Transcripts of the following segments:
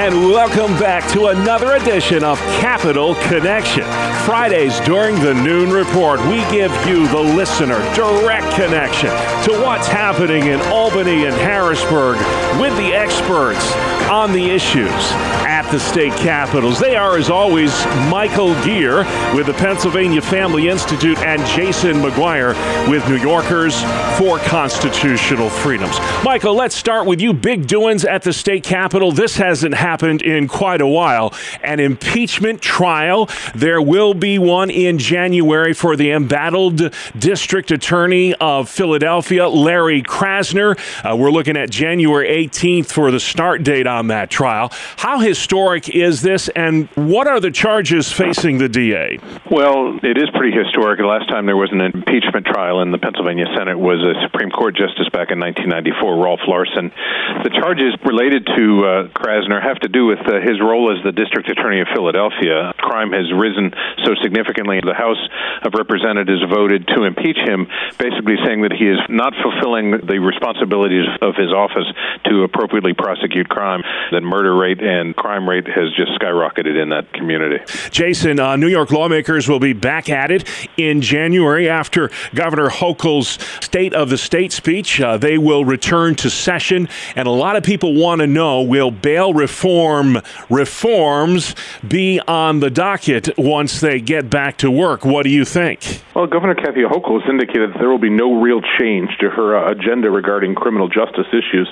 And welcome back to another edition of Capital Connection. Fridays during the noon report, we give you, the listener, direct connection to what's happening in Albany and Harrisburg with the experts on the issues at the state capitals. They are, as always, Michael Geer with the Pennsylvania Family Institute and Jason McGuire with New Yorkers for Constitutional Freedoms. Michael, let's start with you. Big doings at the state capitol. This hasn't happened in quite a while. An impeachment trial. There will be one in January for the embattled district attorney of Philadelphia, Larry Krasner. Uh, we're looking at January 18th for the start date on that trial. How historic is this, and what are the charges facing the DA? Well, it is pretty historic. The last time there was an impeachment trial in the Pennsylvania Senate was a Supreme Court justice back in 1994, Rolf Larsen. The charges related to uh, Krasner have to do with uh, his role as the district attorney of Philadelphia. Crime has risen so significantly. The House of Representatives voted to impeach him, basically saying that he is not fulfilling the responsibilities of his office to appropriately prosecute crime. The murder rate and crime rate has just skyrocketed in that community. Jason, uh, New York lawmakers will be back at it in January after Governor Hochul's State of the State speech. Uh, they will return to session, and a lot of people want to know will bail reform reforms be on the docket once they get back to work? What do you think? Well, Governor Kathy Hochul has indicated that there will be no real change to her uh, agenda regarding criminal justice issues.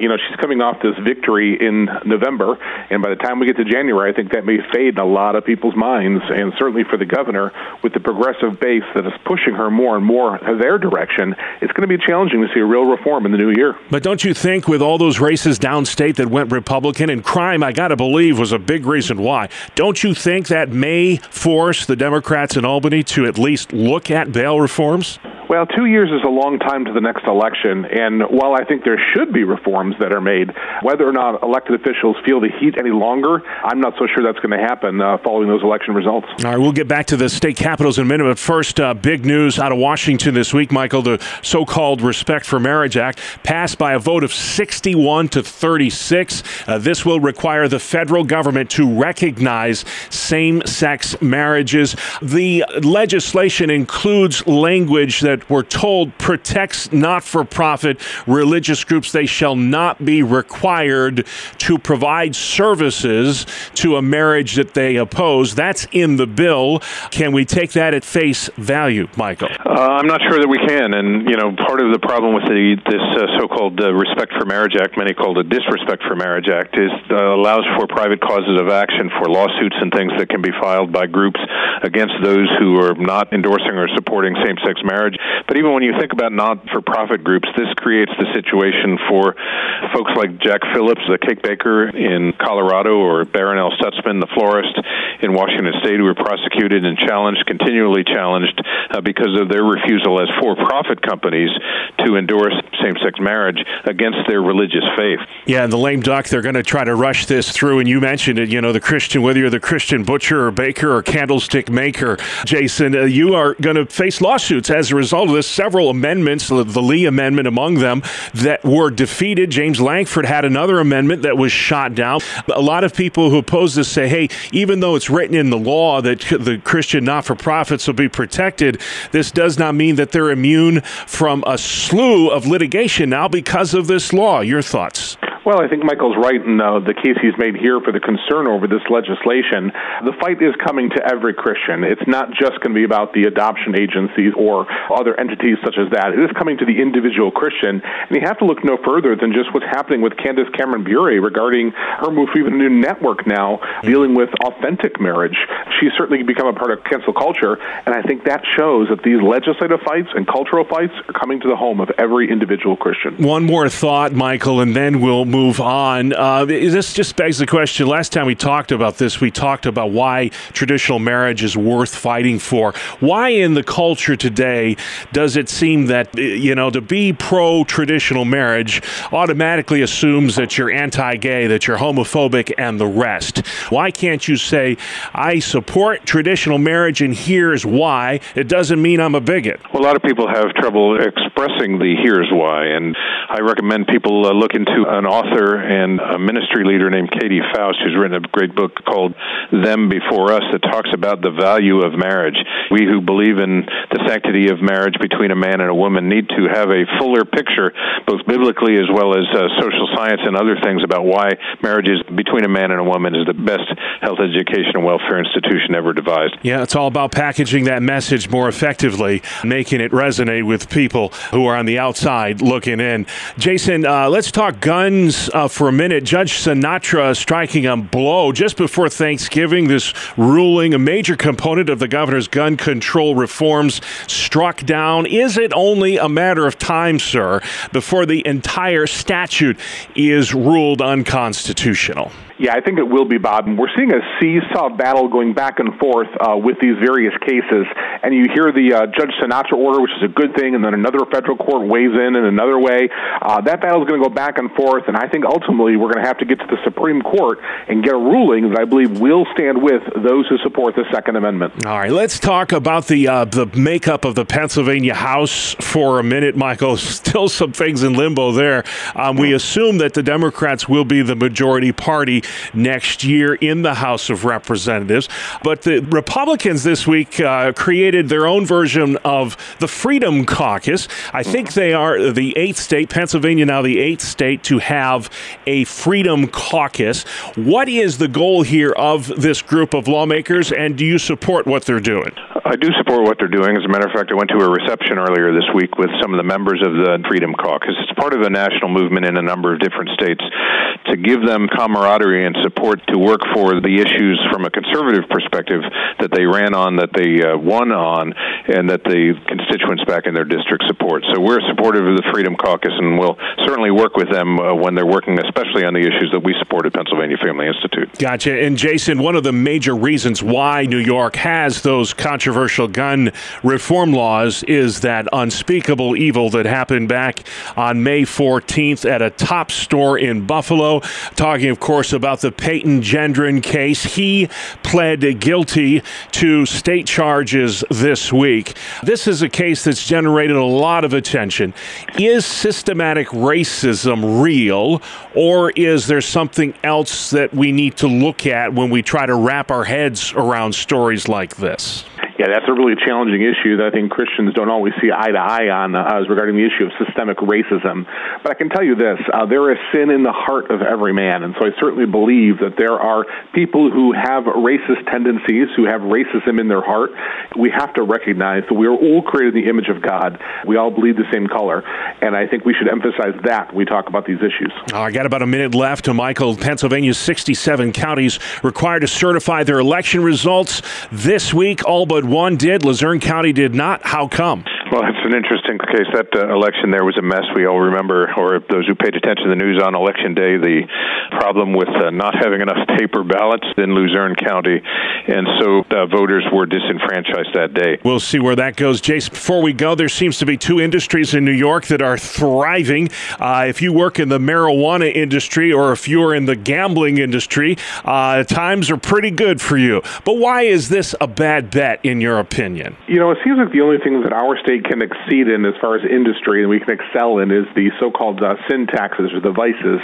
You know, she's coming off this victory in November, and by the time we get to January, I think that may fade in a lot of people's minds, and certainly for the governor, with the progressive base that is pushing her more and more their direction, it's going to be challenging to see a real reform in the new year. But don't you think, with all those races downstate that went Republican and crime, I got to believe, was a big reason why, don't you think that may force the Democrats in Albany to at least look at bail reforms? Well, two years is a long time to the next election, and while I think there should be reforms that are made, whether or not elected officials feel the heat any longer, I'm not so sure that's going to happen uh, following those election results. All right, we'll get back to the state capitals in a minute, but first, uh, big news out of Washington this week, Michael. The so called Respect for Marriage Act passed by a vote of 61 to 36. Uh, this will require the federal government to recognize same sex marriages. The legislation includes language that we're told protects not for profit religious groups. They shall not be required to provide services to a marriage that they oppose. That's in the bill. Can we take that at face value, Michael? Uh, I'm not sure that we can. And, you know, part of the problem with the, this uh, so called uh, Respect for Marriage Act, many call it Disrespect for Marriage Act, is uh, allows for private causes of action for lawsuits and things that can be filed by groups against those who are not endorsing or supporting same sex marriage. But even when you think about not for profit groups, this creates the situation for folks like Jack Phillips, the cake baker in Colorado, or Barronelle Stutzman, the florist in Washington State, who were prosecuted and challenged, continually challenged, uh, because of their refusal as for profit companies to endorse same sex marriage against their religious faith. Yeah, and the lame duck, they're going to try to rush this through. And you mentioned it, you know, the Christian, whether you're the Christian butcher or baker or candlestick maker, Jason, uh, you are going to face lawsuits as a result of this. Several amendments, the Lee Amendment among them, that were defeated. James Lankford had another amendment that was shot down. A lot of people who oppose this say, hey, even though it's written in the law that the Christian not for profits will be protected, this does not mean that they're immune from a slew of litigation now because of this law. Your thoughts? Well, I think Michael's right in uh, the case he's made here for the concern over this legislation. The fight is coming to every Christian. It's not just going to be about the adoption agencies or other entities such as that. It is coming to the individual Christian, and you have to look no further than just what's happening with Candace Cameron Bure regarding her move to even a new network now dealing with authentic marriage. She's certainly become a part of cancel culture, and I think that shows that these legislative fights and cultural fights are coming to the home of every individual Christian. One more thought, Michael, and then we'll move on. Uh, this just begs the question. Last time we talked about this, we talked about why traditional marriage is worth fighting for. Why in the culture today does it seem that, you know, to be pro traditional marriage automatically assumes that you're anti gay, that you're homophobic, and the rest? Why can't you say, I support traditional marriage and here's why? It doesn't mean I'm a bigot. Well, a lot of people have trouble expressing the here's why, and I recommend people uh, look into an author and a ministry leader named Katy Faust, who's written a great book called Them Before Us that talks about the value of marriage. We who believe in the sanctity of marriage between a man and a woman need to have a fuller picture, both biblically as well as uh, social science and other things about why marriage is between a man and a woman is the best health education and welfare institution ever devised. Yeah, it's all about packaging that message more effectively, making it resonate with people who are on the outside looking in. Jason, uh, let's talk guns uh, for a minute. Judge Sinatra striking a blow just before Thanksgiving. This ruling, a major component of the governor's gun control reforms, struck down. Is it only a matter of time, sir, before the entire statute is ruled unconstitutional? Yeah, I think it will be, Bob. We're seeing a seesaw battle going back and forth uh, with these various cases, and you hear the uh, Judge Sinatra order, which is a good thing, and then another federal court weighs in in another way. Uh, that battle is going to go back and forth, and I think ultimately we're going to have to get to the Supreme Court and get a ruling that I believe will stand with those who support the Second Amendment. All right, let's talk about the uh, the makeup of the Pennsylvania House for a minute, Michael. Still some things in limbo there. Um, we assume that the Democrats will be the majority party next year in the House of Representatives. But the Republicans this week uh, created their own version of the Freedom Caucus. I think they are the eighth state, Pennsylvania now the eighth state to have a Freedom Caucus. What is the goal here of this group of lawmakers, and do you support what they're doing? I do support what they're doing. As a matter of fact, I went to a reception earlier this week with some of the members of the Freedom Caucus. It's part of a national movement in a number of different states to give them camaraderie and support to work for the issues from a conservative perspective that they ran on, that they uh, won on, and that the constituents back in their district support. So we're supportive of the Freedom Caucus, and we'll certainly work with them uh, when they're working, especially on the issues that we support at Pennsylvania Family Institute. Gotcha. And Jason, one of the major reasons why New York has those controversial gun reform laws is that unspeakable evil that happened back on May 14th at a Tops store in Buffalo. Talking, of course, about the Payton Gendron case. He pled guilty to state charges this week. This is a case that's generated a lot of attention. Is systematic racism real, or is there something else that we need to look at when we try to wrap our heads around stories like this? Yeah, that's a really challenging issue that I think Christians don't always see eye to eye on uh, as regarding the issue of systemic racism. But I can tell you this uh, there is sin in the heart of every man. And so I certainly believe that there are people who have racist tendencies, who have racism in their heart. We have to recognize that we are all created in the image of God. We all bleed the same color. And I think we should emphasize that when we talk about these issues. I got about a minute left. To Michael, Pennsylvania's 67 counties required to certify their election results this week. All but one did. Luzerne County did not. How come? Well, it's an interesting case. That uh, election there was a mess. We all remember, or those who paid attention to the news on election day, the problem with uh, not having enough paper ballots in Luzerne County, and so uh, voters were disenfranchised that day. We'll see where that goes, Jace. Before we go, there seems to be two industries in New York that are thriving. Uh, if you work in the marijuana industry or if you're in the gambling industry, uh, times are pretty good for you. But why is this a bad bet, in your opinion? You know, it seems like the only thing that our state can exceed in as far as industry and we can excel in is the so-called uh, sin taxes or the vices.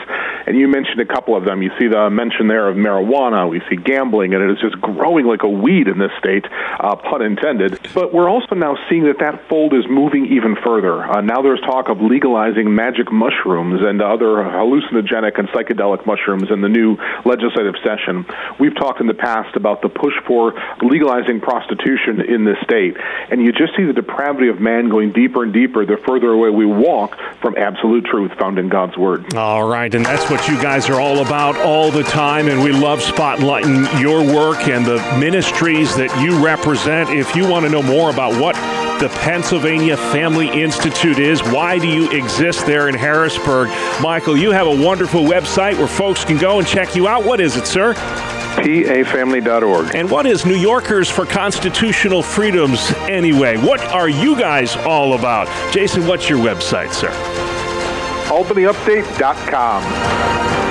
And you mentioned a couple of them. You see the mention there of marijuana. We see gambling, and it is just growing like a weed in this state, uh, pun intended. But we're also now seeing that that fold is moving even further. Uh, now there's talk of legalizing magic mushrooms and other hallucinogenic and psychedelic mushrooms in the new legislative session. We've talked in the past about the push for legalizing prostitution in this state, and you just see the depravity of man going deeper and deeper the further away we walk from absolute truth found in God's Word. All right, and that's what you guys are all about all the time, and we love spotlighting your work and the ministries that you represent. If you want to know more about what the Pennsylvania Family Institute is. Why do you exist there in Harrisburg? Michael, you have a wonderful website where folks can go and check you out. What is it, sir? pafamily.org. And what is New Yorkers for Constitutional Freedoms anyway? What are you guys all about? Jason, what's your website, sir? AlbanyUpdate.com.